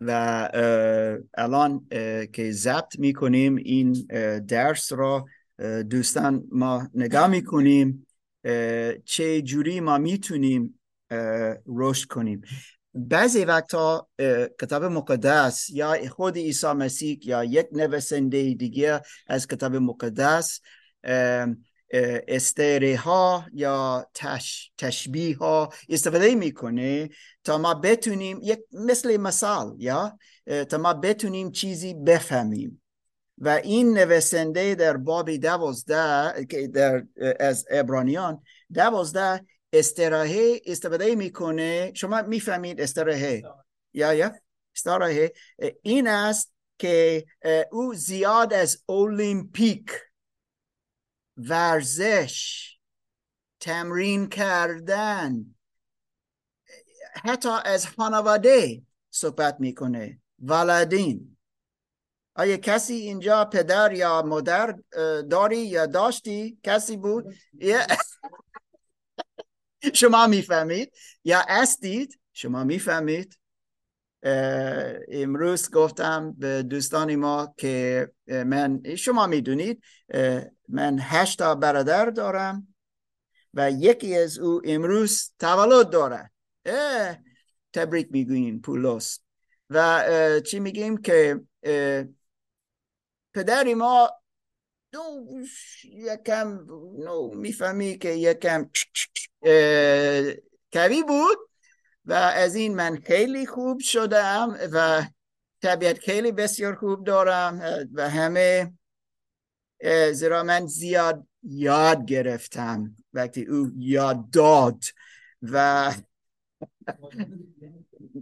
و الان که ضبط می‌کنیم این درس را دوستان ما نگاه می‌کنیم چه جوری ما می‌تونیم رشد کنیم. بعضی وقتا کتاب مقدس یا خود عیسی مسیح یا یک نویسنده دیگه از کتاب مقدس استره ها یا تش، تشبیه ها استفاده می‌کنه تا ما بتونیم یک مثل مثال یا تا ما بتونیم چیزی بفهمیم. و این نویسنده در باب دوازده در از ابرانیان دوازده استراحه استفاده می‌کنه. شما می‌فهمید استراحه؟ یا یا؟ استراحه. این است که او زیاد از اولیمپیک ورزش تمرین کردن. حتی از خانواده صحبت می‌کنه. ولدین. آیا کسی اینجا پدر یا مادر داری یا داشتی؟ کسی بود؟ شما می‌فهمید یا استید شما می‌فهمید؟ امروز گفتم به دوستان ما که من شما می‌دونید من هشتا برادر دارم و یکی از او امروز تولد داره. تبریک می‌گوییم پولوس و چی میگیم که پدری ما یکم نو می‌فهمی که یکم کوی بود. و از این من خیلی خوب شدم و طبیعت خیلی بسیار خوب دارم و همه زیرا من زیاد یاد گرفتم وقتی او یاد داد و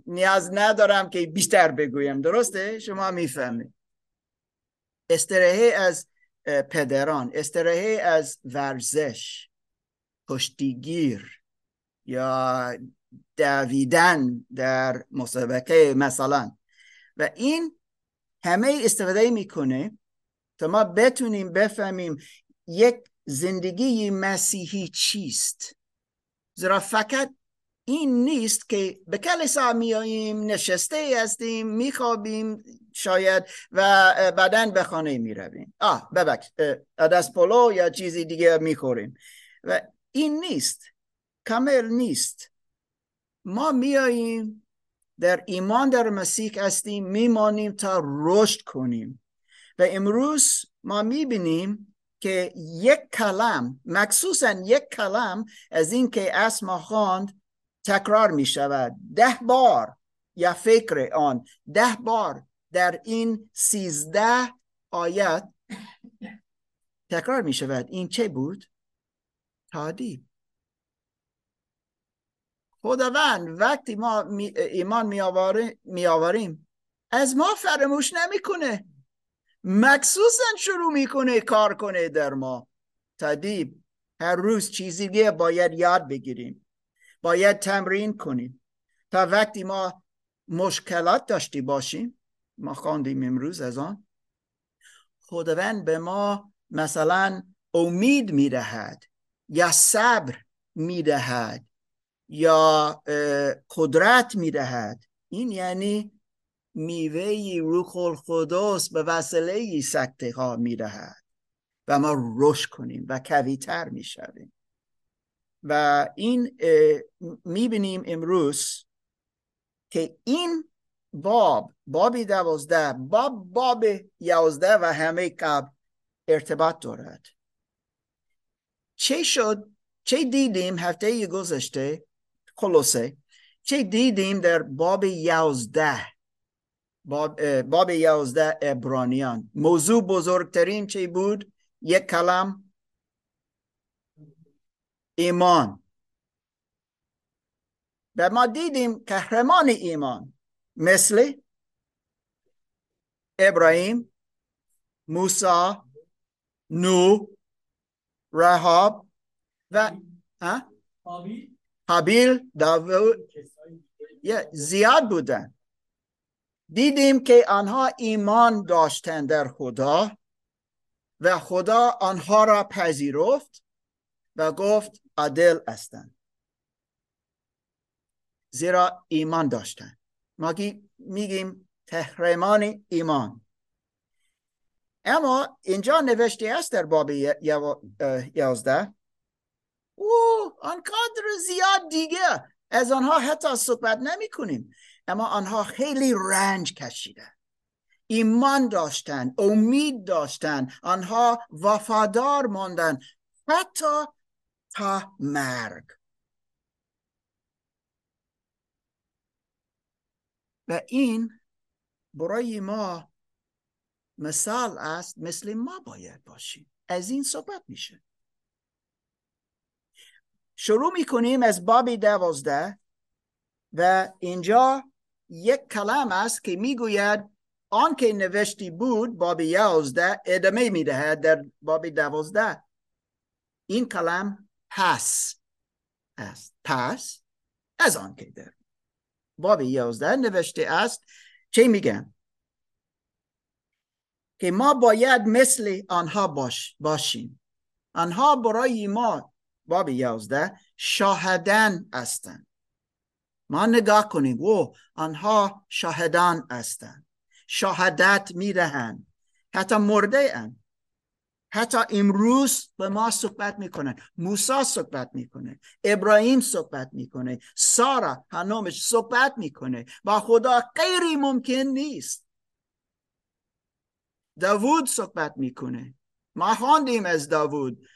نیاز ندارم که بیشتر بگویم. درسته؟ شما می‌فهمید. استراحه از پدران استراحه از ورزش پشتیگیر یا دویدن در مسابقه مثلا. و این همه استفاده می‌کنه تا ما بتونیم بفهمیم یک زندگی مسیحی چیست. زیرا فقط این نیست که به کلیسا میاییم نشسته هستیم میخوابیم شاید و بعدا به خانه می‌رویم. آه ببخش دست پلو یا چیزی دیگه می‌خوریم. و این نیست. کامل نیست. ما میاییم در ایمان در مسیح هستیم میمانیم تا رشد کنیم. و امروز ما می‌بینیم که یک کلم مخصوصا یک کلم از این که اسم خواند تکرار می شود ده بار یا فکر آن ده بار در این سیزده آیت تکرار می شود این چه بود؟ تادیب. خداوند وقتی ما ایمان می آوریم از ما فراموش نمی‌کنه. مخصوصا شروع می‌کنه کار کنه در ما. تدیب هر روز چیزی دیگه باید یاد بگیریم. باید تمرین کنیم. تا وقتی ما مشکلات داشتی باشیم ما خواندیم امروز از آن خداوند به ما مثلا امید می‌دهد یا صبر می‌دهد. یا قدرت می‌دهد. این یعنی میوه روح القدس به وسیله سکته ها می‌دهد و ما رشد کنیم و کویتر می‌شویم. و این می‌بینیم امروز که این باب بابی دوازده باب باب یازده و همه قبل ارتباط دارد. چه شد؟ چه دیدیم هفته گذشته؟ خلاصه چه دیدیم در باب یازده باب, باب یازده ابرانیان. موضوع بزرگترین چی بود؟ یک کلم. ایمان. و ما دیدیم قهرمان ایمان مثل ابراهیم موسی نو رهاب و حابیل داوود زیاد بودن. دیدیم که آنها ایمان داشتند در خدا و خدا آنها را پذیرفت و گفت عادل هستند. زیرا ایمان داشتند ما میگیم تحریمان ایمان. اما اینجا نوشته است در باب یازده. او آنقدر زیاد دیگه. از آنها حتی صحبت نمی کنیم اما آنها خیلی رنج کشیده ایمان داشتن امید داشتن آنها وفادار ماندن حتی تا مرگ. و این برای ما مثال است مثل ما باید باشیم. از این صحبت میشه. شروع می‌کنیم از باب دوازده و اینجا یک کلام است که می‌گوید آن که نوشتی بود باب یازده ادامه می‌دهد در باب دوازده. این کلام پس است. پس از آن که در باب یازده نوشته است چه میگن؟ که ما باید مثل آنها باش باشیم. آنها برای ما باب یازده شاهدن هستند. ما نگاه کنیم. او آنها شاهدان هستند. شهادت می‌دهند. حتی مرده اند. حتی امروز به ما صحبت می‌کنن. موسی صحبت می‌کنه. ابراهیم صحبت می‌کنه. سارا هنومش صحبت می‌کنه. با خدا غیری ممکن نیست. داوود صحبت می‌کنه. ما خواندیم از داوود.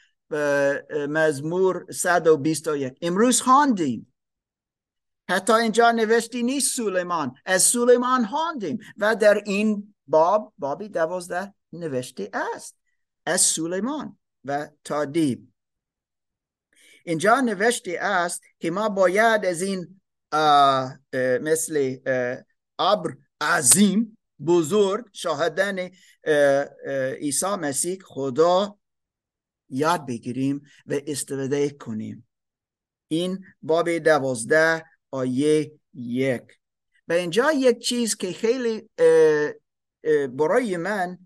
مزمور 121 امروز خواندیم. حتی اینجا نوشتی نیست سلیمان. از سلیمان خواندیم و در این باب بابی دوازده نوشته است. از سلیمان و تادیب. اینجا نوشته است که ما باید از این مثل ابر عظیم بزرگ شاهدن عیسی مسیح خدا یاد بگیریم و استفاده کنیم. این باب دوازده آیه یک. به اینجا یک چیز که خیلی برای من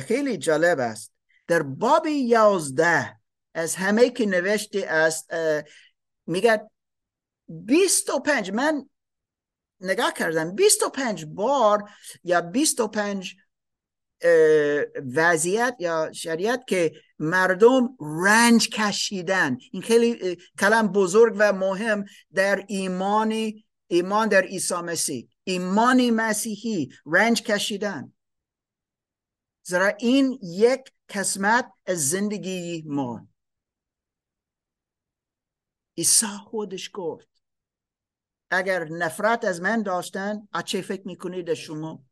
خیلی جالب است. در باب یازده از همه که نوشته است میگه بیست و پنج. من نگاه کردم بیست و پنج بار یا بیست و پنج وضعیت یا شریعت که مردم رنج کشیدن. این خیلی کلم بزرگ و مهم در ایمانی ایمان در عیسی مسیح. ایمانی مسیحی رنج کشیدن. زیرا این یک قسمت از زندگی ما. عیسی خودش گفت اگر نفرت از من داشتن چه فکر می‌کنید شما؟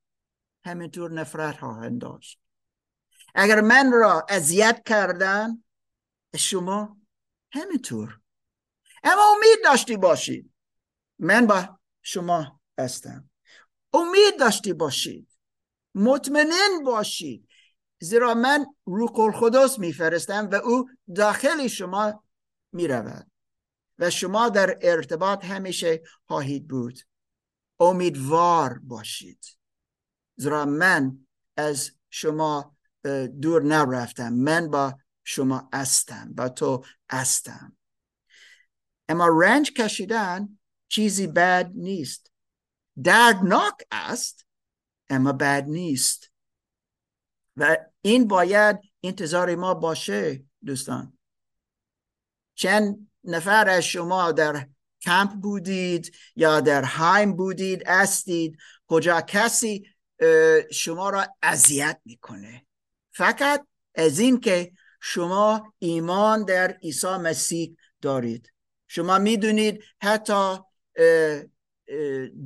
همینطور نفرت خواهند داشت. اگر من را اذیت کردن شما همینطور اما امید داشتی باشید من با شما هستم. امید داشتی باشید مطمئن باشید زیرا من روح خداس میفرستم و او داخل شما می‌رود. و شما در ارتباط همیشه خواهید بود. امیدوار باشید. زیرا من از شما دور نرفتم. من با شما استم با تو استم. اما رنج کشیدن چیزی بد نیست. دردناک است اما بد نیست. و این باید انتظار ما باشه دوستان. چند نفر از شما در کمپ بودید یا در هایم بودید استید کجا کسی شما را اذیت می‌کنه. فقط از این که شما ایمان در عیسی مسیح دارید. شما می‌دونید حتی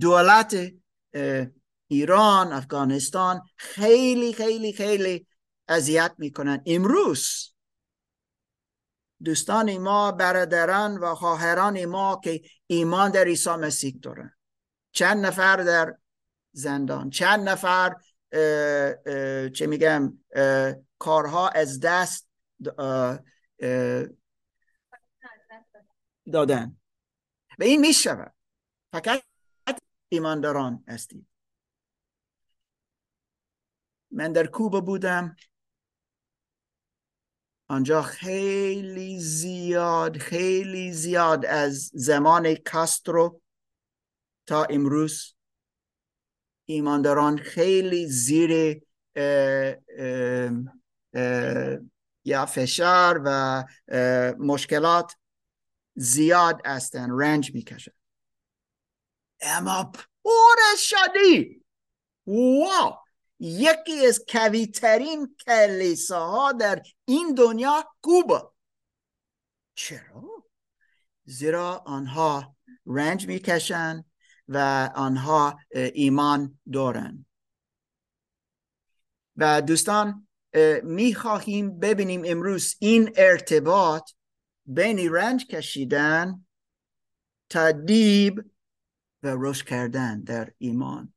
دولت ایران افغانستان خیلی خیلی خیلی اذیت می‌کنن. امروز دوستان ما برادران و خواهران ما که ایمان در عیسی مسیح دارن. چند نفر در زندان. چند نفر چه میگم کارها از دست دادن. و این می‌شود. فقط ایمانداران هستید. من در کوبا بودم. آنجا خیلی زیاد خیلی زیاد از زمان کاسترو تا امروز ایمانداران خیلی زیر یا فشار و مشکلات زیاد هستن رنج می‌کشن اما پر شدی واو! یکی از کویترین کلیساها در این دنیا کوبا. چرا؟ زیرا آنها رنج می‌کشن و آنها ایمان دارن و دوستان می‌خواهیم ببینیم امروز این ارتباط بین رنج کشیدن تدیب و رشد کردن در ایمان.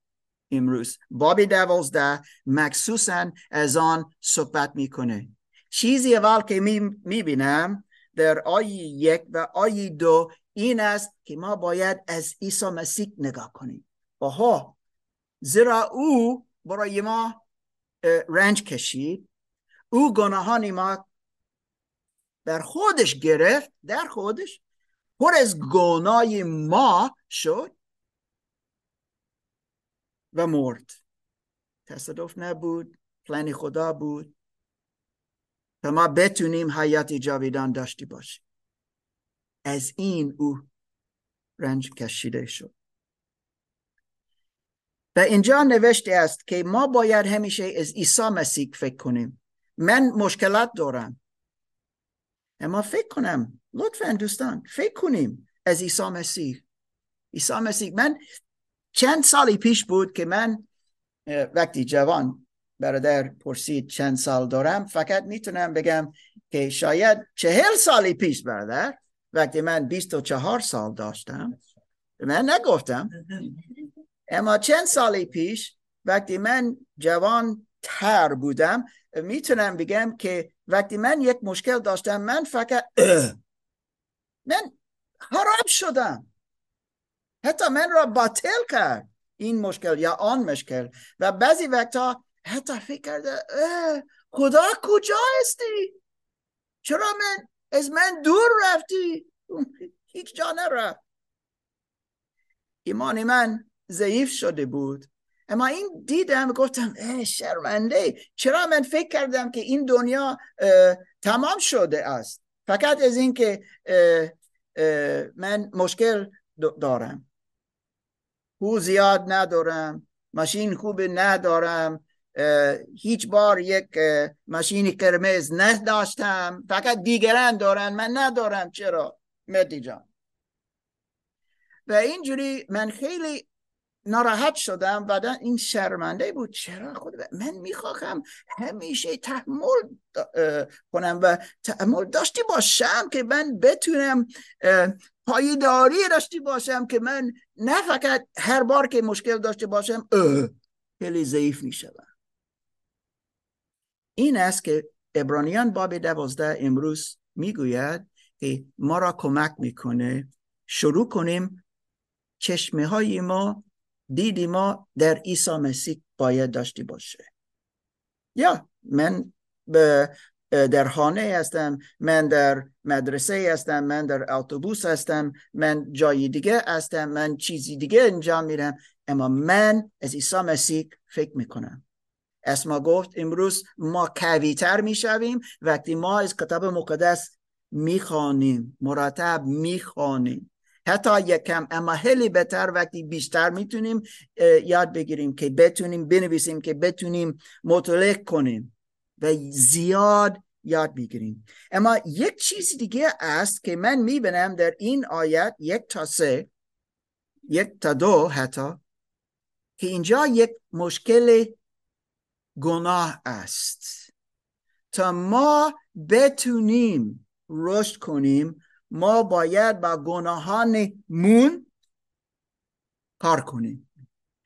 امروز بابی دوازده مخصوصا از آن صحبت می‌کنه. چیزی اول که می‌بینم در آیه یک و آیه دو این است که ما باید از عیسی مسیح نگاه کنیم. آها زیرا او برای ما رنج کشید. او گناهان ما در خودش گرفت در خودش پر از گناه ما شد و مرد. تصادف نبود پلان خدا بود. تا ما بتونیم حیات جاویدان داشتی باشیم. از این او رنج کشیده شد. و اینجا نوشته است که ما باید همیشه از عیسی مسیح فکر کنیم. من مشکلات دارم. اما فکر کنم لطفا دوستان فکر کنیم از عیسی مسیح. عیسی مسیح من چند سالی پیش بود که من وقتی جوان برادر پرسید چند سال دارم فقط می‌تونم بگم که شاید چهل سالی پیش برادر وقتی من بیست و چهار سال داشتم من نگفتم. اما چند سالی پیش وقتی من جوان تر بودم می‌تونم بگم که وقتی من یک مشکل داشتم من فقط من حرام شدم. حتی من را باطل کرد این مشکل یا آن مشکل. و بعضی وقتا حتی فکر کرده خدا کجا هستی؟ چرا من از من دور رفتی. هیچ جا نرفت. ایمان من ضعیف شده بود. اما این دیدم گفتم اه شرمنده. چرا من فکر کردم که این دنیا تمام شده است؟ فقط از اینکه من مشکل دارم. پول زیاد ندارم. ماشین خوب ندارم. هیچ بار یک ماشین قرمز نداشتم فقط دیگران دارن من ندارم. چرا؟ مدی جان. و اینجوری من خیلی ناراحت شدم و این شرمنده بود. چرا خود من می‌خواهم همیشه تحمل کنم و تحمل داشتی باشم که من بتونم پایداری داشتی باشم که من نه فقط هر بار که مشکل داشته باشم خیلی ضعیف می‌شوم. این است که ابرانیان باب دوازده امروز می‌گوید که ما را کمک می‌کنه. شروع کنیم. چشمه های ما دیدی ما در عیسی مسیح باید داشتی باشه. یا من به در خانه هستم من در مدرسه هستم من در اتوبوس هستم من جای دیگه هستم من چیزی دیگه انجام میرم اما من از عیسی مسیح فکر می‌کنم. اسما گفت امروز ما کویتر می‌شویم. وقتی ما از کتاب مقدس می‌خوانیم مرتب می‌خوانیم. حتی یکم اما خیلی بهتر وقتی بیشتر می‌تونیم یاد بگیریم که بتونیم بنویسیم که بتونیم مطالعه کنیم و زیاد یاد بگیریم. اما یک چیز دیگه است که من می‌بینم در این آیت یک تا سه یک تا دو حتی که اینجا یک مشکل گناه است. تا ما بتونیم رشد کنیم ما باید با گناهان مون کار کنیم.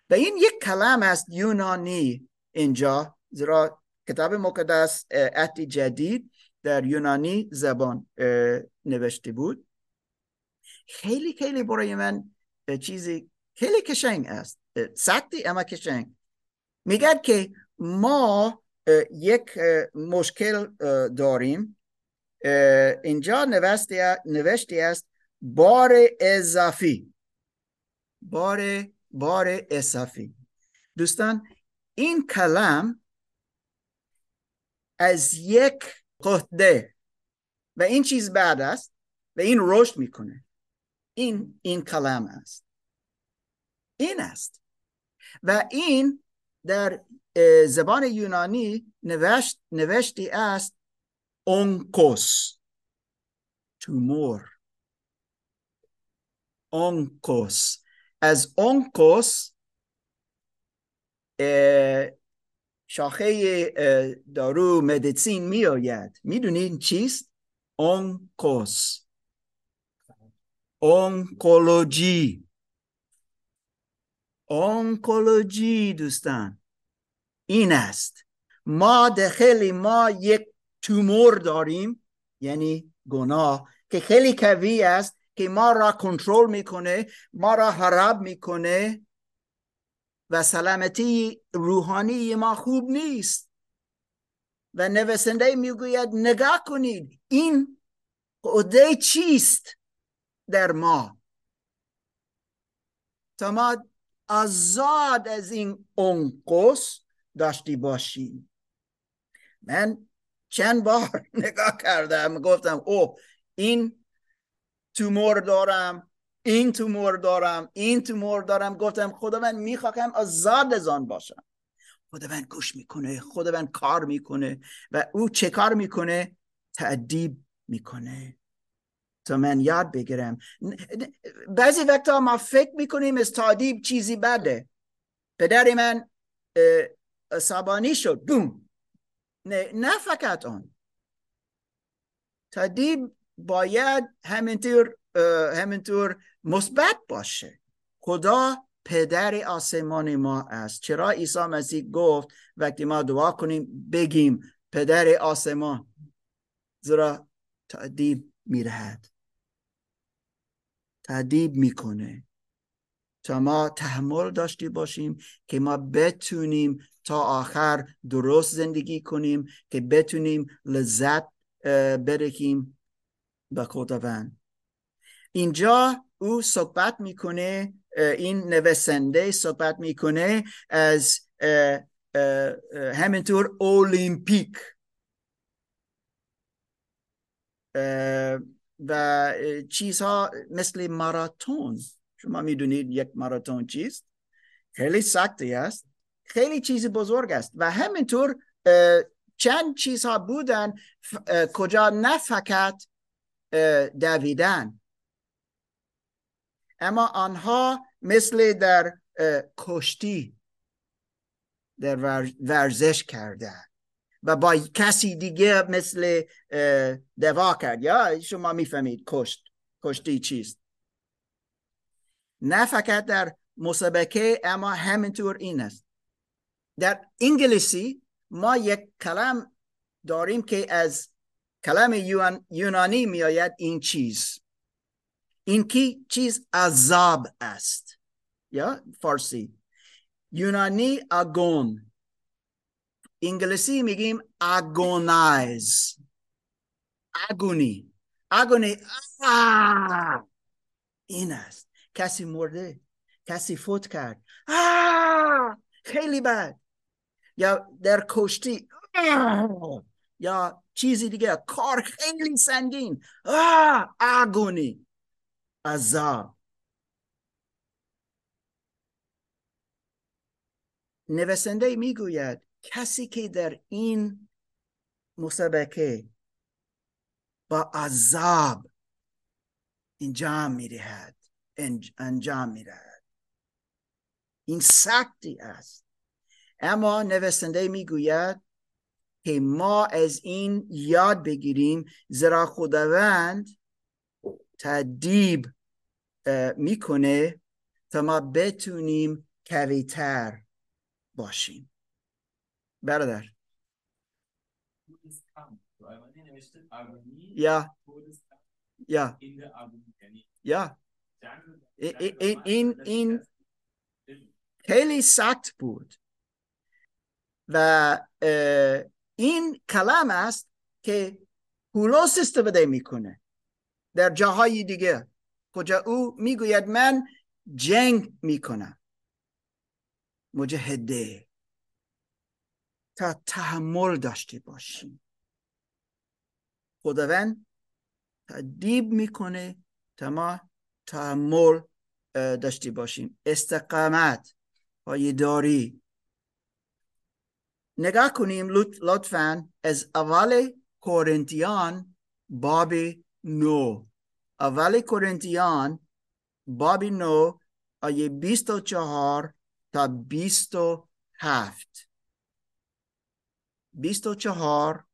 و این یک کلام است یونانی اینجا زیرا کتاب مقدس عهد جدید در یونانی زبان نوشته بود. خیلی خیلی برای من چیزی خیلی کشنگ است. سختی اما کشنگ. میگه که ما یک مشکل داریم. اینجا نوشته است بار اضافی. بار بار اضافی. دوستان این کلم از یک قهده و این چیز بعد است و این رشد می‌کنه. این این کلم است. این است. و این در زبان یونانی نوشت نوشتی است اونکوس تومور اونکوس از اونکوس شاخه دارو مدیسین می آید می‌دونین چیست؟ اونکوس اونکولوژی اونکولوژی دوستان. این است. ما داخل ما یک تومور داریم یعنی گناه که خیلی قوی است که ما را کنترل می‌کنه ما را خراب می‌کنه و سلامتی روحانی ما خوب نیست. و نویسنده می‌گوید نگاه کنید این عده چیست در ما؟ تا ما آزاد از این انقص داشتی باشیم من چند بار نگاه کردم گفتم او این تومور دارم این تومور دارم این تومور دارم. گفتم خدا من می‌خواهم آزاد از آن باشم. خدا من گوش می‌کنه خدا من کار می‌کنه و او چه کار می‌کنه؟ تعدیب می‌کنه. تا من یاد بگیرم. بعضی وقتا ما فکر می‌کنیم از تعدیب چیزی بده. پدر من عصبانی شد. بوم نه, نه فقط آن. تعدیب باید همینطور همینطور مثبت باشه. خدا پدر آسمان ما است. چرا عیسی مسیح گفت وقتی ما دعا کنیم بگیم پدر آسمان. زیرا تعدیب میرهد. تعدیب می‌کنه. تا ما تحمل داشتی باشیم که ما بتونیم تا آخر درست زندگی کنیم که بتونیم لذت برکیم به خداوند. اینجا او صحبت می‌کنه این نویسنده صحبت می‌کنه از همینطور اولیمپیک و چیزها مثل ماراتون. شما می‌دونید یک ماراتون چیست؟ خیلی سختی است. خیلی چیز بزرگ است. و همینطور چند چیزها بودن کجا نه فقط دویدن. اما آنها مثل در کشتی در ورزش کرده و با کسی دیگه مثل دوا کرد. یا شما می‌فهمید کشت کشتی چیست. نه فقط در مسابقه اما همینطور این است. در انگلیسی ما یک کلم داریم که از کلم یونانی میآید این چیز. این کی؟ چیز عذاب است. یا فارسی. یونانی اگون انگلیسی میگیم اگونایز اگونی اگونی این است. کسی مرده کسی فوت کرد. خیلی بد. یا در کشتی. یا چیزی دیگه. کار خیلی سنگین. اگونی عذاب نویسنده می‌گوید کسی که در این مسابقه با عذاب انجام می‌دهد انجام می‌دهد. این سختی است. اما نویسنده می‌گوید که ما از این یاد بگیریم زیرا خداوند تدیب می‌کنه تا ما بتونیم کویتر باشیم. برادر. یا. یا. یا. این این خیلی سخت بود. و این کلام است که پولوس استفاده می‌کنه. در جاهای دیگه. کجا او می‌گوید من جنگ می‌کنم. مجهده تا تحمل داشته باشیم. خداوند تدیب می‌کنه تا ما تحمل داشته باشیم. استقامت داری نگاه کنیم لطفا از اول کورنتیان باب نو. اول کورنتیان باب نو آیه بیست و چهار تا بیست و هفت بیست و چهار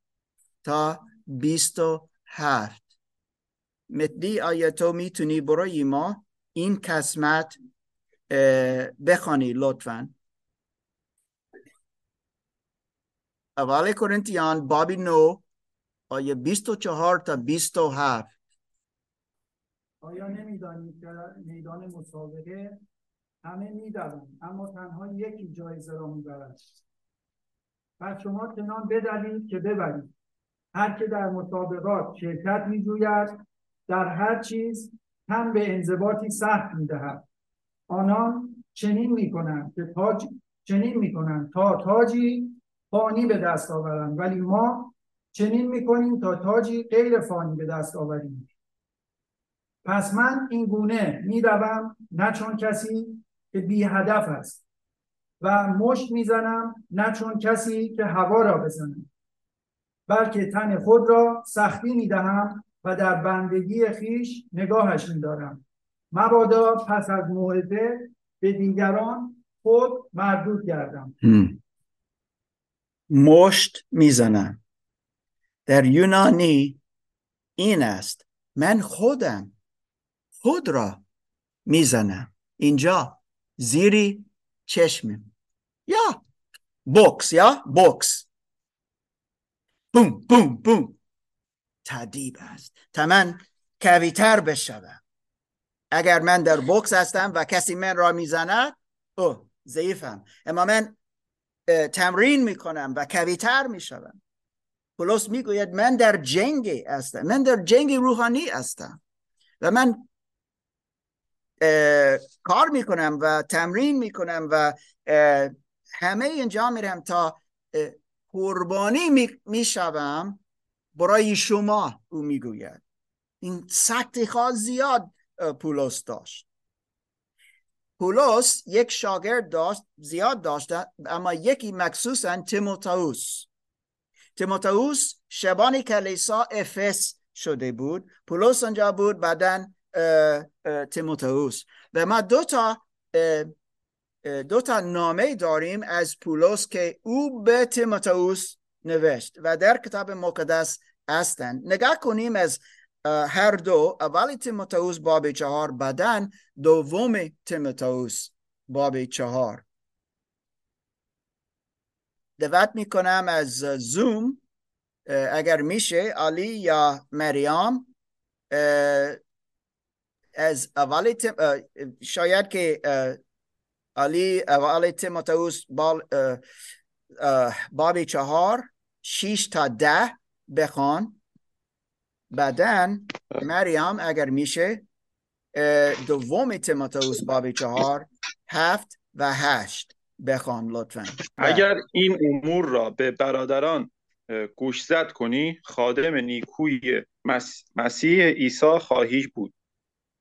تا بیست و هفت. مدی آیا تو می‌تونی برای ما این قسمت بخوانی لطفا؟ اول کرنتیان بابی نو. آیه 24 تا 27 آیا نمی‌دانید که میدان مسابقه همه می‌دوند اما تنها یکی جایزه را می‌برد پس شما چنان بدوید که ببرید. هر که در مسابقات شرکت میجوید در هر چیز هم به انضباطی سخت می‌دهد. آنان چنین می‌کنند که تاج چنین می‌کنند تا تاجی فانی به دست آورند. ولی ما چنین می‌کنیم تا تاجی غیر فانی به دست آوریم. پس من این گونه میدوم نه چون کسی که بی هدف است. و مشت می‌زنم نه چون کسی که هوا را بزنم بلکه تن خود را سختی می‌دهم و در بندگی خیش نگاهش میدارم. مبادا پس از موعظه به دیگران خود مردود گردم. مشت می‌زنم. در یونانی این است من خودم خود را می‌زنم. اینجا زیری چشمم یا بوکس یا بوکس. بوم بوم بوم. تدیب است تا من کویتر بشوم. اگر من در بوکس هستم و کسی من را می‌زند او ضعیفم. اما من تمرین می‌کنم و کویتر می‌شوم. پولس می‌گوید من در جنگ هستم. من در جنگ روحانی هستم. و من کار می‌کنم و تمرین می‌کنم و همه اینجا میرم تا قربانی می‌شوم برای شما او می‌گوید. این سختی خواهد زیاد پولس داشت. پولس یک شاگرد داشت زیاد داشته اما یکی مخصوصا تیموتائوس تیموتائوس شبان کلیسا افس شده بود. پولس آنجا بود بعدا تیموتائوس و ما دو تا دو تا نامه داریم از پولس که او به تیموتائوس نوشت و در کتاب مقدس هستند نگاه کنیم از هر دو. اول تیموتائوس باب چهار بعدا دوم تیموتائوس باب چهار. دعوت می‌کنم از زوم اگر میشه علی یا مریم از اول شاید که علی اول تیموتائوس باب چهار شیش تا ده بخوان. بعدا مریم اگر میشه دوم تیموتائوس باب چهار هفت و هشت بخوان لطفا. اگر این امور را به برادران گوشزد کنی خادم نیکوی مسیح عیسی خواهی بود.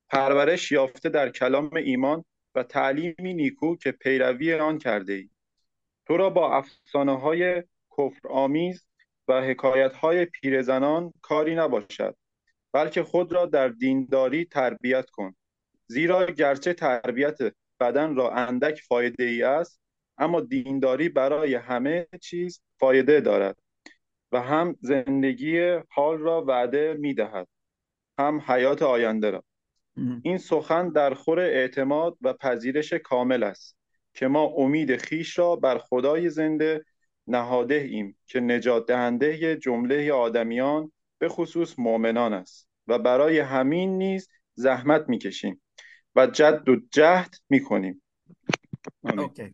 پرورش یافته در کلام ایمان و تعلیمی نیکو که پیروی آن کرده ای تو را با افسانه های کفر آمیز و حکایت های پیرزنان کاری نباشد بلکه خود را در دینداری تربیت کن. زیرا گرچه تربیت بدن را اندک فایده ای است اما دینداری برای همه چیز فایده دارد و هم زندگی حال را وعده می دهد هم حیات آینده را. این سخن در خور اعتماد و پذیرش کامل است که ما امید خیش را بر خدای زنده نهاده ایم که نجات دهنده جمله آدمیان به خصوص مؤمنان است و برای همین نیز زحمت می‌کشیم و جد و جهد می‌کنیم. اوکی.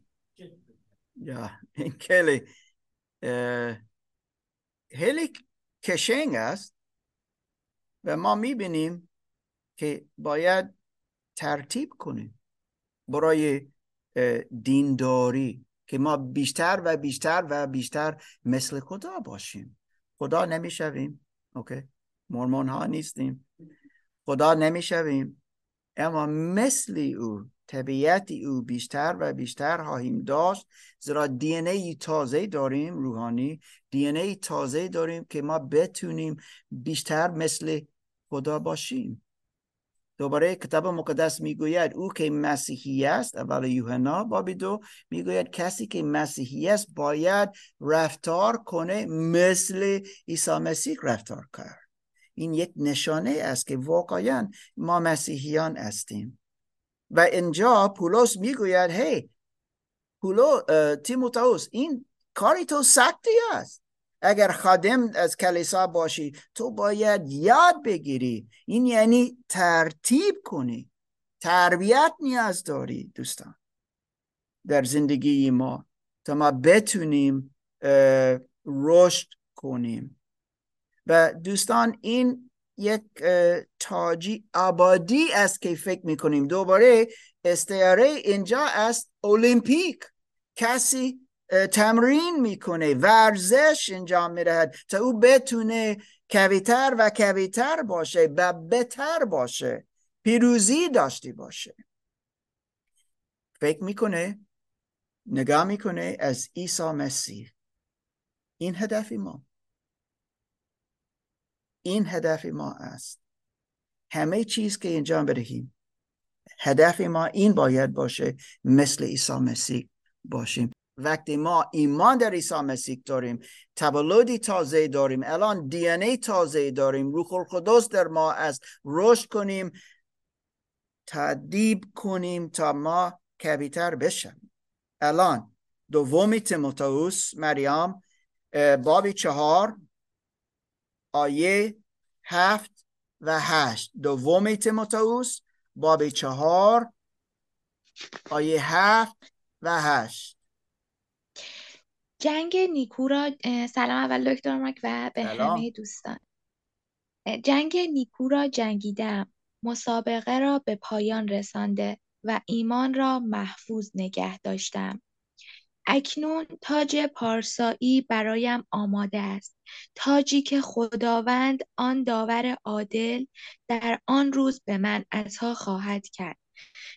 یا این خیلی خیلی کشنگ است و ما می‌بینیم که باید ترتیب کنیم برای دینداری که ما بیشتر و بیشتر و بیشتر مثل خدا باشیم. خدا نمی‌شویم اوکی؟ مرمون ها نیستیم. خدا نمی‌شویم اما مثل او طبیعت او بیشتر و بیشتر خواهیم داشت زیرا دی ای تازه داریم روحانی. دی ای تازه داریم که ما بتونیم بیشتر مثل خدا باشیم. دوباره کتاب مقدس می‌گوید او که مسیحی است اول یوحنا بابی دو می‌گوید کسی که مسیحی است باید رفتار کنه مثل عیسی مسیح رفتار کرد. این یک نشانه است که واقعا ما مسیحیان هستیم. و اینجا پولس می‌گوید هی پولو تیموتائوس این کاری تو سختی است. اگر خادم از کلیسا باشی تو باید یاد بگیری. این یعنی ترتیب کنی. تربیت نیاز داری دوستان. در زندگی ما تا ما بتونیم رشد کنیم. و دوستان این یک تاجی آبادی است که فکر می‌کنیم. دوباره استعاره اینجا است المپیک کسی تمرین می‌کنه ورزش انجام می‌دهد تا او بتونه کویتر و کویتر باشه و بهتر باشه پیروزی داشتی باشه. فکر می‌کنه نگاه می‌کنه از عیسی مسیح. این هدف ما. این هدف ما است. همه چیز که انجام بدهیم هدف ما این باید باشه مثل عیسی مسیح باشیم. وقتی ما ایمان در عیسی مسیح داریم تولدی تازه داریم الان دی ای تازه داریم روح القدس در ما است رشد کنیم تدیب کنیم تا ما کبیتر بشم الان دومی تیموتائوس مریم بابی چهار آیه هفت و هشت. دومی تیموتائوس بابی چهار آیه هفت و هشت. جنگ نیکو را سلام اول دکتر مک و به همه دوستان. جنگ نیکو را جنگیدم مسابقه را به پایان رسانده و ایمان را محفوظ نگه داشتم. اکنون تاج پارسایی برایم آماده است. تاجی که خداوند آن داور عادل در آن روز به من عطا خواهد کرد.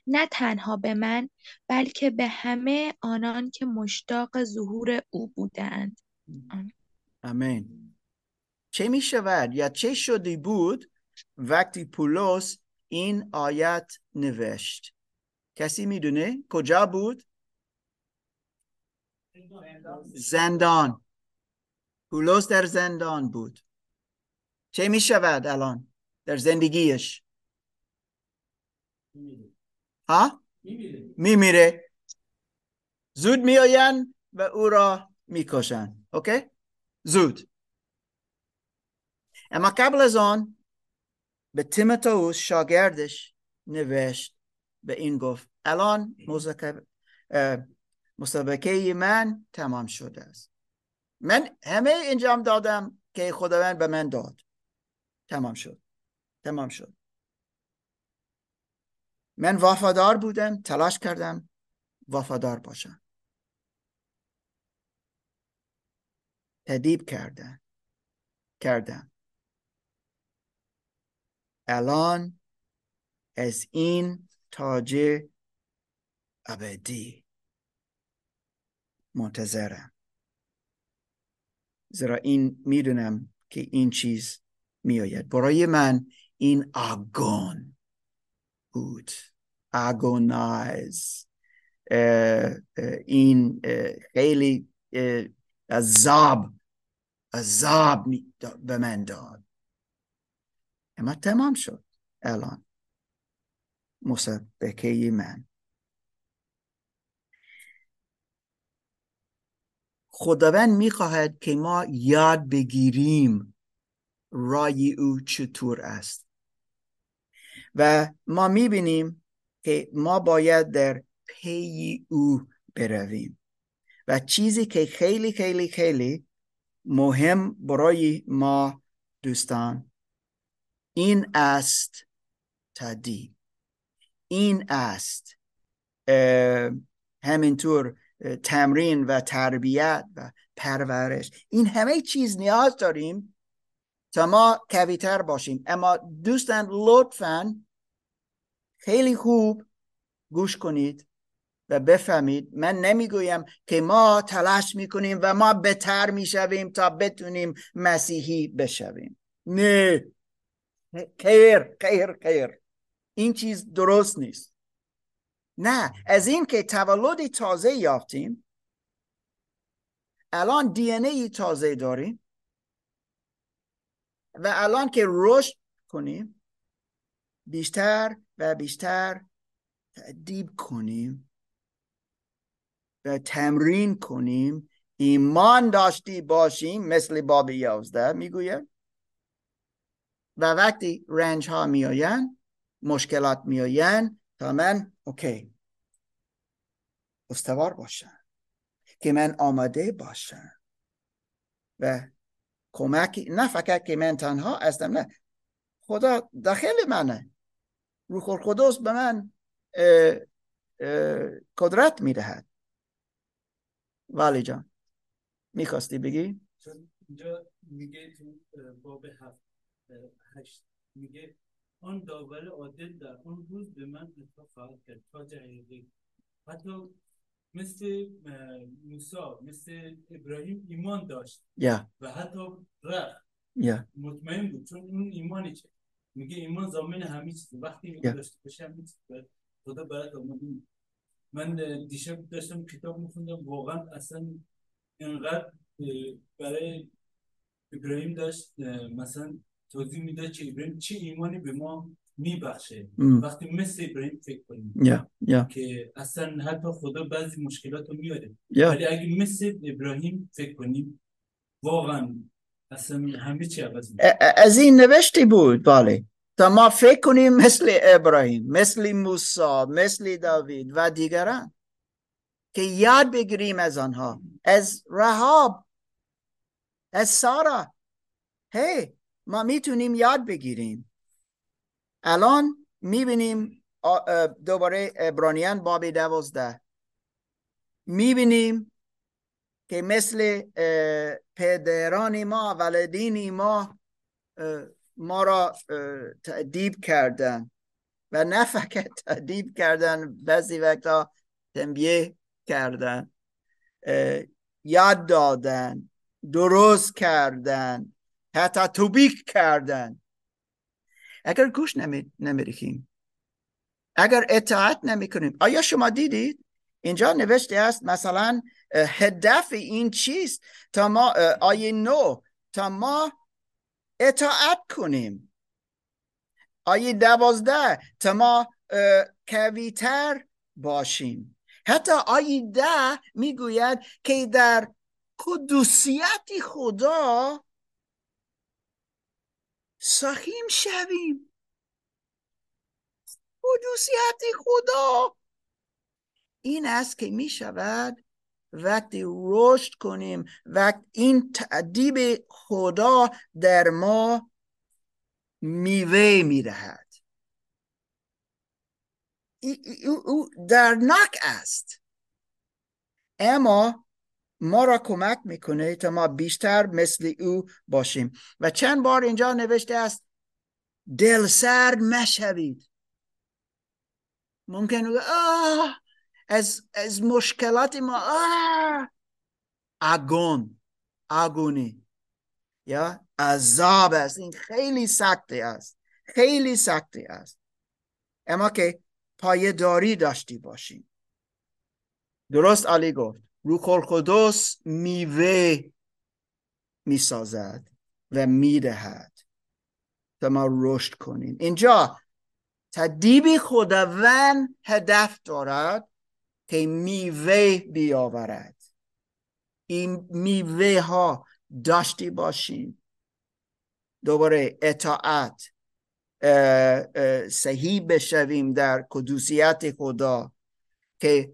نه تنها به من بلکه به همه آنان که مشتاق ظهور او بودند. آمین. چه می شود یا چه شدی بود وقتی پولس این آیت نوشت؟ کسی می‌دونه؟ کجا بود؟ زندان. پولس در زندان بود. چه می شود الان در زندگیش؟ ها؟ میمیره. زود میآین و او را می‌کشن اوکی؟ زود. اما قبل از آن به تیمتوس شاگردش نوشت به این گفت الان مسابقه من تمام شده است. من همه انجام دادم که خداوند به من داد. تمام شد. تمام شد. من وفادار بودم تلاش کردم وفادار باشم. تدیب کردم. کردم. الان از این تاج ابدی منتظرم. زیرا این می‌دونم که این چیز میآید. برای من این آگون. بود اگونایز این خیلی عذاب عذاب به من داد. اما تمام شد. الان مسبکه من. خداوند می‌خواهد که ما یاد بگیریم رای او چطور است. و ما می‌بینیم که ما باید در پی او برویم. و چیزی که خیلی خیلی خیلی مهم برای ما دوستان این است تدی این است همینطور تمرین و تربیت و پرورش. این همه چیز نیاز داریم تا ما کویتر باشیم. اما دوستان لطفا خیلی خوب. گوش کنید و بفهمید. من نمی‌گویم که ما تلاش می‌کنیم و ما بهتر می‌شویم تا بتونیم مسیحی بشویم. نه. خیر خیر خیر. این چیز درست نیست. نه از این که تولد تازه یافتیم. الان دی ای تازه داریم. و الان که رشد کنیم بیشتر و بیشتر تدیب کنیم و تمرین کنیم. ایمان داشتی باشیم مثل باب یازده می‌گوید. و وقتی رنج ها میآیند مشکلات میآیند تا من اوکی استوار باشم که من آماده باشم و کمکی نه فقط که من تنها هستم نه. خدا داخل منه. روح القدس به من اه اه قدرت می‌دهد ولی جان می‌خواستی بگی؟ اینجا میگه تو باب هفت هشت میگه آن داور عادل در آن روز به من اتفاق خواهد کرد تا جهیدی حتی مثل موسی مثل ابراهیم ایمان داشت yeah. و حتی رفت yeah. مطمئن بود چون اون ایمانی چه میگه ایمان زامن همه چیز وقتی yeah. داشته باشه همه چیز خدا برات آمدیم من دیشب داشتم کتاب میخوندم واقعا اصلا اینقدر برای ابراهیم داشت مثلا توضیح می‌داد که ابراهیم چه ایمانی به ما میبخشه وقتی مثل ابراهیم فکر کنیم yeah, yeah. که اصلا حتی خدا بعضی مشکلات رو میاره yeah. ولی اگه مثل ابراهیم فکر کنیم واقعا از این نوشته بود بله تا ما فکر کنیم مثل ابراهیم مثل موسی مثل داوید و دیگران که یاد بگیریم از آنها از رهاب از سارا. هی ما می‌تونیم یاد بگیریم. الان می‌بینیم دوباره ابرانیان باب دوازده. می‌بینیم که مثل پدران ما ولدین ما ما را تأدیب کردن و نه فقط تأدیب کردن بعضی وقتا تنبیه کردن یاد دادن درست کردن حتی توبیک کردن اگر گوش نمی نمیریخیم. اگر اطاعت نمی کنیم. آیا شما دیدید؟ اینجا نوشته است مثلا هدف این چیست؟ تا ما آیه نو تا ما اطاعت کنیم. آیه دوازده تا ما کویتر باشیم. حتی آیه ده می‌گوید که در قدوسیت خدا سخیم شویم. قدوسیت خدا. این است که می شود وقتی رشد کنیم وقت این تعدیب خدا در ما میوه می‌دهد. او درناک است. اما ما را کمک می‌کنه تا ما بیشتر مثل او باشیم. و چند بار اینجا نوشته است دل سرد مشوید. ممکن آه! از, از مشکلات ما. آه! اگون اگونی یا؟ عذاب است. این خیلی سختی است. خیلی سختی است. اما که پایه داری داشتی باشیم. درست علی گفت. روح القدس میوه می‌سازد و می‌دهد. تا ما رشد کنیم اینجا تدیب خداوند هدف دارد. که میوه بیاورد. این میوه ها داشتی باشیم دوباره اطاعت صحیح بشویم در قدوسیت خدا که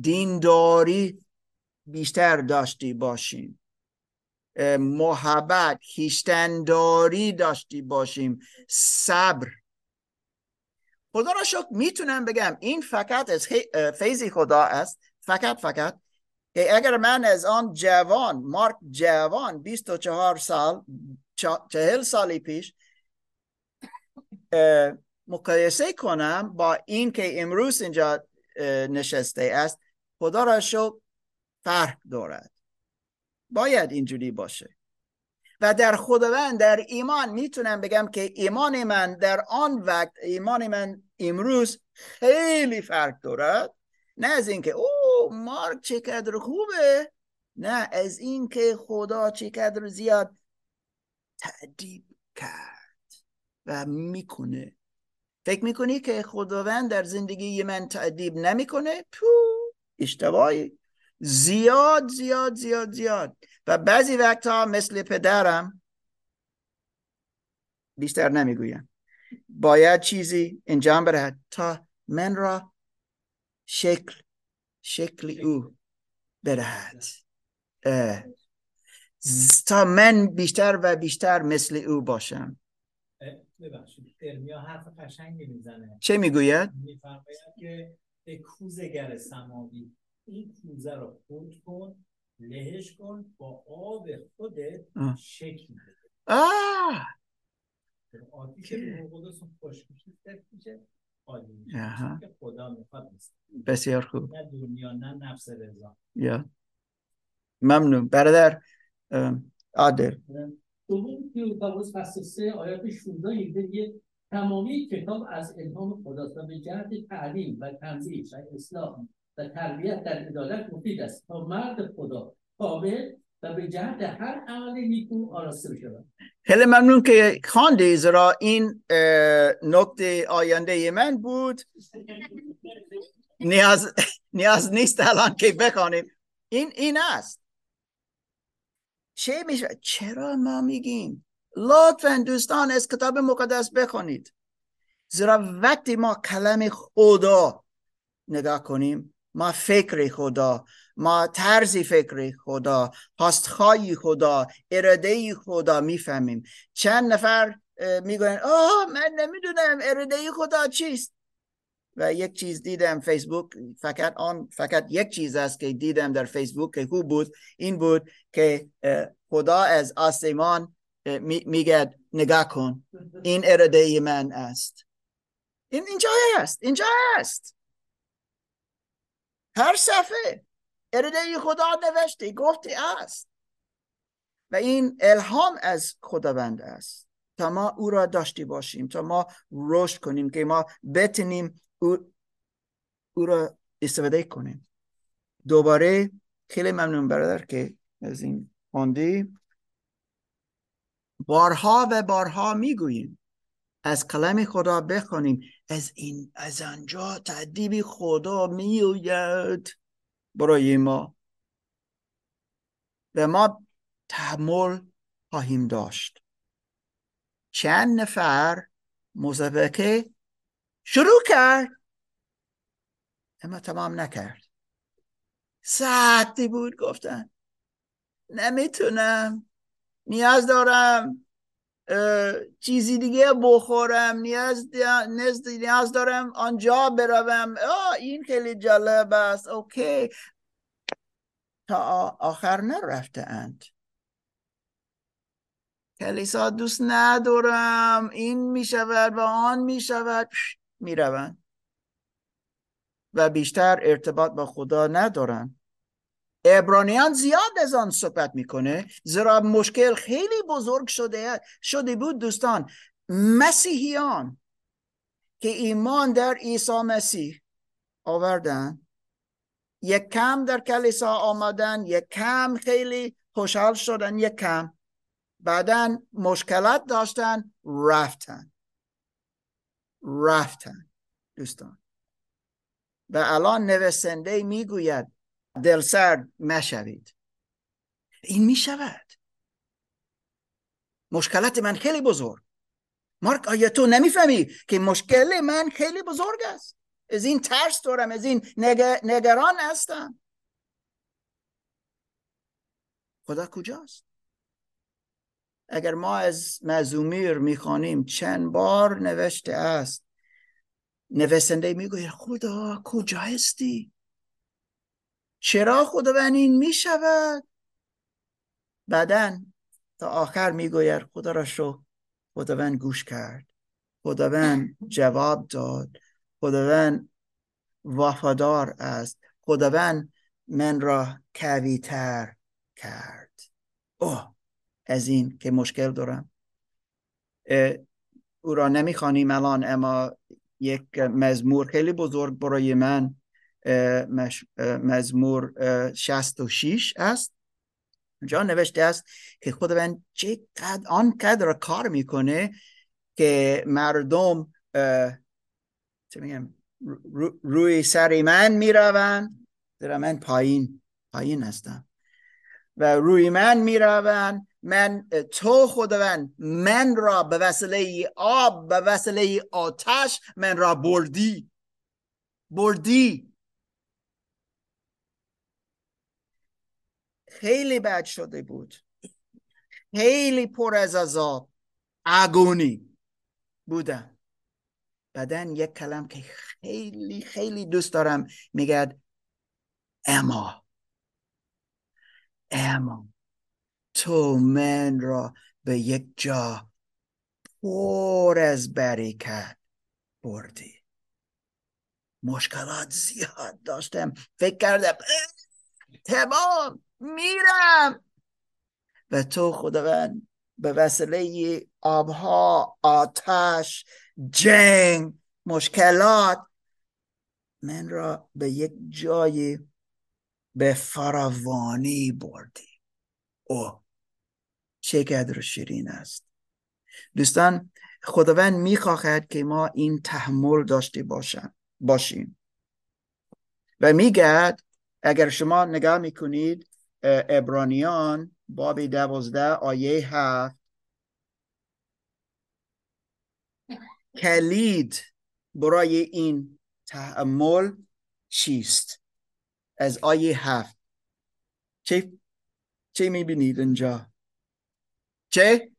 دینداری بیشتر داشتی باشیم. محبت خیشتنداری داشتی باشیم. صبر خدا را شکر می‌تونم بگم این فقط از فیضی خدا است. فقط فقط. که اگر من از آن جوان مارک جوان 24 سال چهل سالی پیش مقایسه کنم با این که امروز اینجا نشسته است خدا را شکر فرق دارد. باید اینجوری باشه. و در خداوند در ایمان می‌تونم بگم که ایمان من در آن وقت ایمان من امروز خیلی فرق دارد. نه از اینکه او مارک چقدر خوبه. نه از اینکه خدا چقدر زیاد تعدیب کرد و می‌کنه. فکر می‌کنی که خداوند در زندگی من تعدیب نمی‌کنه؟ پو اشتباهی. زیاد زیاد زیاد زیاد. و بعضی وقتها مثل پدرم بیشتر نمی‌گویم. باید چیزی انجام برد تا من را شکل شکل او بدهد. تا من بیشتر و بیشتر مثل او باشم. حرف قشنگی می‌زنه. چه می‌گوید؟ میفرماید که به کوزگر سماوی این کوزه رو خود کن لهش کن با آب خودت شکل بده آه آبی که به قدس خوش میشه عالی میشه. که خدا می‌خواد بسیار خوب. نه دنیا نه نفس رضا. یا. ممنون. برادر عادل. دوم تیوکاوس فصل 3 آیات 16 یه تمامی کتاب از الهام خداست و به جهت تعلیم و تنظیم و اصلاح و تربیت در عدالت مفید است. تا مرد خدا کامل و به جهت هر عمل نیکو آراسته بشود. خیلی ممنون که خانده زرا این نکته آینده من بود. نیاز, نیاز نیست الان که بخوانیم. این این است. چه میشه؟ چرا ما میگیم؟ لطفا دوستان از کتاب مقدس بخونید. زیرا وقتی ما کلم خدا نگاه کنیم ما فکر خدا ما طرز فکر خدا هاستخای خدا اراده خدا می‌فهمیم. چند نفر می‌گوین آه من نمی‌دونم اراده خدا چیست. و یک چیز دیدم فیسبوک فقط آن فقط یک چیز است که دیدم در فیسبوک که خوب بود این بود که خدا از آسمان میگه نگاه کن این اراده من است. این اینجا است اینجا است هر صفحه. اراده خدا نوشته گفته است. و این الهام از خداوند است. تا ما او را داشته باشیم تا ما رشد کنیم که ما بتونیم او, او را استفاده کنیم. دوباره خیلی ممنون برادر که از این خواندی بارها و بارها می‌گوییم از کلام خدا بخونیم از این از آنجا تعدیب خدا میوید برای ما. و ما تحمل خواهیم داشت. چند نفر مسابقه شروع کرد؟ اما تمام نکرد. ساعتی بود گفتن. نمی‌تونم. نیاز دارم. چیزی دیگه بخورم نیاز, نیاز دارم آنجا بروم. این خیلی جالب است. اوکی. تا آخر نرفته اند. کلیسا دوست ندارم. این می شود و آن می شود. می روند. و بیشتر ارتباط با خدا ندارن ابرانیان زیاد از آن صحبت می‌کنه زیرا مشکل خیلی بزرگ شده شده بود دوستان. مسیحیان که ایمان در عیسی مسیح آوردن یک کم در کلیسا آمدن یک کم خیلی خوشحال شدن یک کم. بعدا مشکلات داشتن رفتن. رفتن دوستان. و الان نویسنده می‌گوید دلسرد مشوید این می‌شود. مشکلات من خیلی بزرگ. مارک آیا تو نمی‌فهمی که مشکل من خیلی بزرگ است. از این ترس دارم از این نگران هستم. خدا کجاست؟ اگر ما از مزومیر می‌خوانیم چند بار نوشته است. نویسنده می‌گوید خدا کجا هستی؟ چرا خداوند این می‌شود؟ بعدا تا آخر می‌گوید خدا را شو خداوند گوش کرد. خداوند جواب داد. خداوند وفادار است. خداوند من را کویتر کرد. اوه از این که مشکل دارم. او را نمی‌خوانیم الان اما یک مزمور خیلی بزرگ برای من مزمور 66 است. جا نوشته است که خداوند چقدر آنقدر کار می‌کنه که مردم روی سر من می‌روند. در من پایین پایین هستم. و روی من می‌روند. من تو خداوند من را به وسیله آب به وسیله آتش من را بردی. بردی. خیلی بد شده بود. خیلی پر از عذاب. اگونی بودم. بعدا یک کلم که خیلی خیلی دوست دارم میگد اما. اما. تو من را به یک جا پر از برکت بردی. مشکلات زیاد داشتم. فکر کردم تمام. میرم و تو خداوند به وسیله آبها آتش جنگ مشکلات من را به یک جای به فراوانی بردی. او چقدر شیرین است. دوستان خداوند می‌خواهد که ما این تحمل داشته باشم باشیم. و میگد اگر شما نگاه می‌کنید ابرانیان باب دوازده آیه هفت. کلید برای این تحمل چیست؟ از آیه هفت. چه چه می‌بینید اینجا؟ چه؟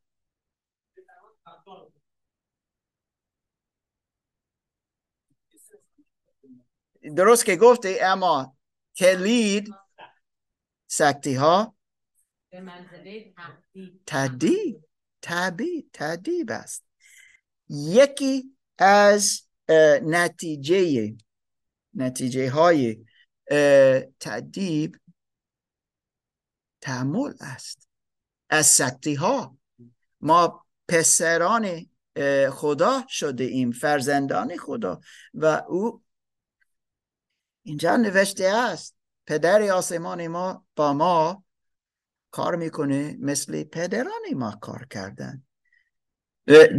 درست که گفته اما کلید سکتی ها تدیب تدیب تدیب است. یکی از نتیجه نتیجه های تدیب تعمل است. از سکتی ها ما پسران خدا شده ایم فرزندان خدا و او اینجا نوشته است. پدر آسمان ما با ما کار می‌کنه مثل پدران ما کار کردن.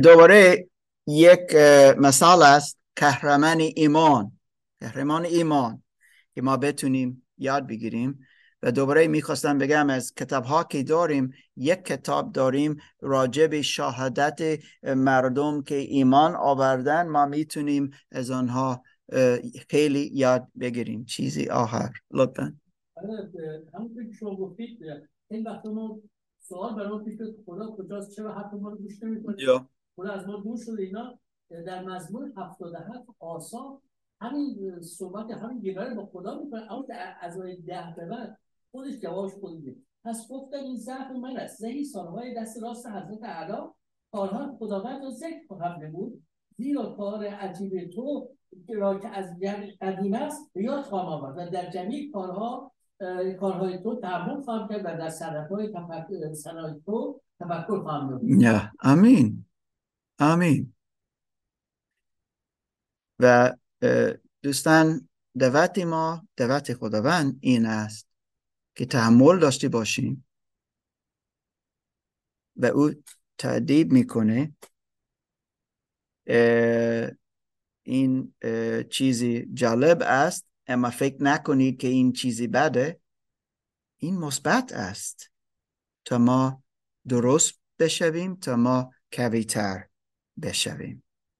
دوباره یک مثال است کهرمن ایمان. کهرمان ایمان که ما بتونیم یاد بگیریم و دوباره می‌خواستم بگم از کتاب ها که داریم یک کتاب داریم راجب شهادت مردم که ایمان آوردن. ما می‌تونیم از آنها خیلی یاد بگیریم چیزی آخر لطفا همونطور که شما گفتید این وقت ما سوال برای پیش خدا کجاست چرا حتی ما رو گوش نمی‌کنه خدا از ما دور شده اینا در مزمور 77 آسا همین صحبت همین گیراره با خدا می‌کنه اما از ده به بعد خودش جوابش خود پس گفتم این ضعف من است زهی سالهای دست راست حضرت علا کارها خداوند را ذکر خواهم بود زیرا کار عجیب تو را که از قدیم است یاد خواهم آورد و در جمعی کارها کارهای تو تحمل خواهم کرد و در صنعتهای تفکر تو تفکر خواهم کرد امین امین و دوستان دوت ما دوت خداوند این است که تحمل داشته باشیم و او تعدیب می‌کنه. این چیزی جالب است. اما فکر نکنید که این چیزی بده. این مثبت است. تا ما درست بشویم تا ما کویتر بشویم.